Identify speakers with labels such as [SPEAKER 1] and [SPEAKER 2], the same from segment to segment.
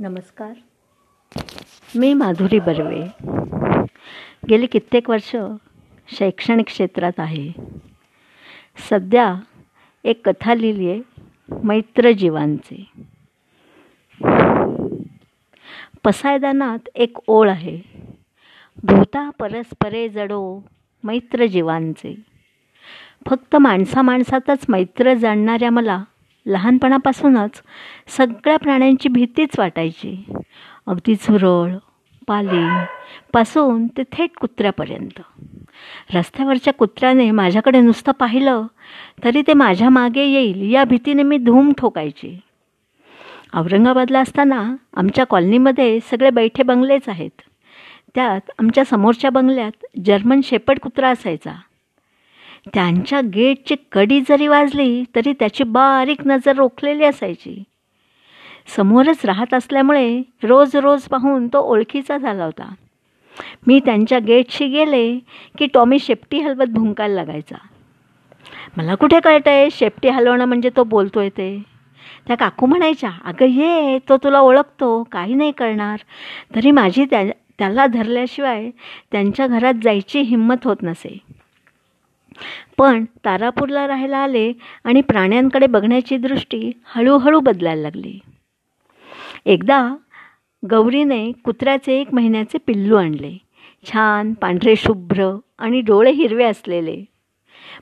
[SPEAKER 1] नमस्कार. मी माधुरी बर्वे. गेली कित्येक वर्ष शैक्षणिक क्षेत्रात आहे. सध्या एक कथा लिहिली आहे मैत्रजीवांचे. पसायदानात एक ओळ आहे. भूता परस्परे जडो मैत्रजीवांचे. फक्त माणसा माणसातच मैत्र जाणणाऱ्या मला लहानपणापासूनच सगळ्या प्राण्यांची भीतीच वाटायची. अगदी झुरळ पाली पासून ते थेट कुत्र्यापर्यंत. रस्त्यावरच्या कुत्र्याने माझ्याकडे नुसतं पाहिलं तरी ते माझ्या मागे येईल या भीतीने मी धूम ठोकायची. औरंगाबादला असताना आमच्या कॉलनीमध्ये सगळे बैठे बंगलेच आहेत. त्यात आमच्या समोरच्या बंगल्यात जर्मन शेपट कुत्रा असायचा. त्यांच्या गेटची कडी जरी वाजली तरी त्याची बारीक नजर रोखलेली असायची. समोरच राहत असल्यामुळे रोज रोज पाहून तो ओळखीचा झाला होता. मी त्यांच्या गेटशी गेले की टॉमी शेपटी हलवत भुंकायला लागायचा. मला कुठे कळतं आहे शेपटी हलवणं म्हणजे तो बोलतो आहे ते. त्या काकू म्हणायच्या अगं ये तो तुला ओळखतो काही नाही करणार तरी माझी त्या त्याला धरल्याशिवाय त्यांच्या घरात जायची हिंमत होत नसे. पण तारापूरला राहायला आले आणि प्राण्यांकडे बघण्याची दृष्टी हळूहळू बदलायला लागली. एकदा गौरीने कुत्र्याचे एक महिन्याचे पिल्लू आणले. छान पांढरे शुभ्र आणि डोळे हिरवे असलेले.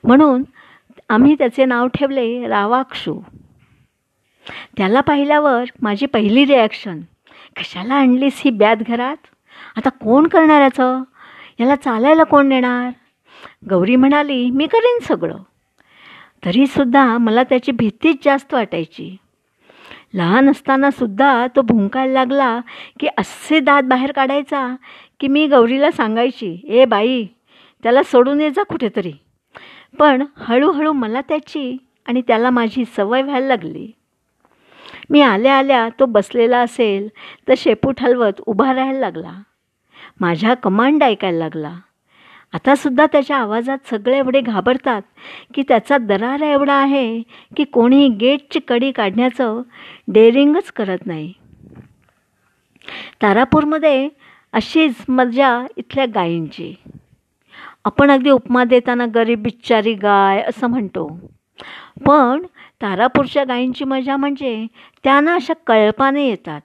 [SPEAKER 1] म्हणून आम्ही त्याचे नाव ठेवले रावाक्षू. त्याला पाहिल्यावर माझी पहिली रिॲक्शन कशाला आणलीस ही ब्यात घरात? आता कोण करणार याचं? याला चालायला कोण नेणार? गौरी म्हणाली मी करेन सगळं. तरीसुद्धा मला त्याची भीतीच जास्त वाटायची. लहान असतानासुद्धा तो भुंकायला लागला की असे दात बाहेर काढायचा की मी गौरीला सांगायची ए बाई त्याला सोडून ये जा कुठेतरी. पण हळूहळू मला त्याची आणि त्याला माझी सवय व्हायला लागली. मी आल्या आल्या तो बसलेला असेल तर शेपूट हलवत उभा राहायला लागला. माझ्या कमांड ऐकायला लागला. आतासुद्धा त्याच्या आवाजात सगळे एवढे घाबरतात की त्याचा दरारा एवढा आहे की कोणी गेटची कडी काढण्याचं डेअरिंगच करत नाही. तारापूरमध्ये अशीच मजा इथल्या गायींची. आपण अगदी उपमा देताना गरीब बिच्चारी गाय असं म्हणतो. पण तारापूरच्या गायींची मजा म्हणजे त्यांना अशा कळपाने येतात.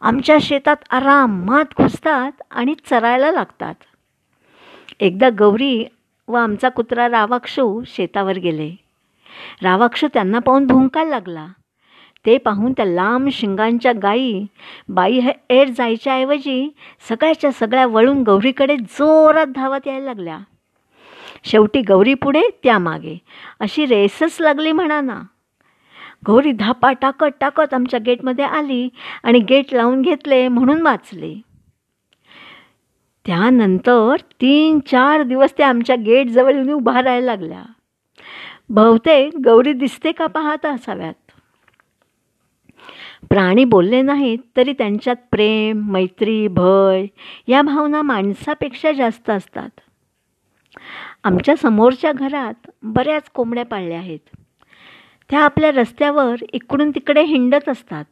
[SPEAKER 1] आमच्या शेतात आरामात घुसतात आणि चरायला लागतात. एकदा गौरी व आमचा कुत्रा रावाक्षू शेतावर गेले. रावाक्षू त्यांना पाहून भुंकायला लागला. ते पाहून त्या लांब शिंगांच्या गायी बाई हे एर जायच्याऐवजी सगळ्याच्या सगळ्या वळून गौरीकडे जोरात धावत यायला लागल्या. शेवटी गौरी पुढे त्यामागे अशी रेसच लागली म्हणा ना गौरी धापा टाकत टाकत आमच्या गेटमध्ये आली आणि गेट लावून घेतले म्हणून वाचले. त्यानंतर तीन चार दिवस त्या आमच्या गेटजवळ येऊन उभा राहायला लागल्या. बहुतेक गौरी दिसते का पाहत असाव्यात. प्राणी बोलले नाहीत तरी त्यांच्यात प्रेम मैत्री भय या भावना माणसापेक्षा जास्त असतात. आमच्या समोरच्या घरात बऱ्याच कोंबड्या पाळल्या आहेत. त्या आपल्या रस्त्यावर इकडून तिकडे हिंडत असतात.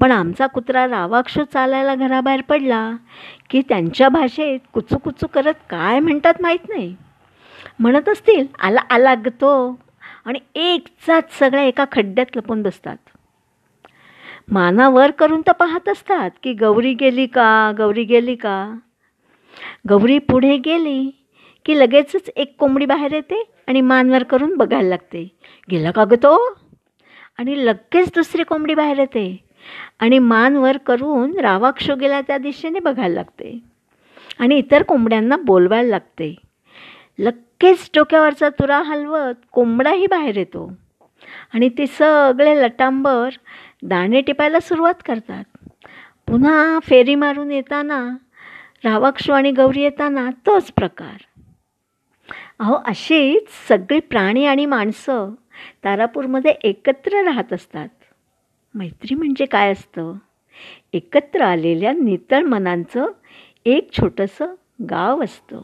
[SPEAKER 1] पण आमचा कुत्रा रावाक्षू चालायला घराबाहेर पडला की त्यांच्या भाषेत कुचू कुचू करत काय म्हणतात माहीत नाही. म्हणत असतील आला आला तो आणि एकचाच सगळ्या एका खड्ड्यात लपून बसतात. मानावर करून तर पाहत असतात की गौरी गेली का गौरी गेली का? गौरी पुढे गेली की लगेचच एक कोंबडी बाहेर येते आणि मानवर करून बघायला लागते. गेला का ग तो? आणि लगेच दुसरी कोंबडी बाहेर येते. आणि मान वर करून रावाक्षोगेला त्या दिशेने बघायला लागते. आणि इतर कोंबड्यांना बोलवायला लागते. लगेच डोक्यावरचा तुरा हलवत कोंबडाही बाहेर येतो. आणि ते सगळे लटांबर दाणे टिपायला सुरुवात करतात. पुन्हा फेरी मारून येताना रावाक्षो आणि गौरी येताना तोच प्रकार. अहो अशीच सगळी प्राणी आणि माणसं तारापूरमध्ये एकत्र राहत असतात. मैत्री म्हणजे काय असतं? एकत्र आलेल्या नितळ मनांचं एक छोटंसं गाव असतं.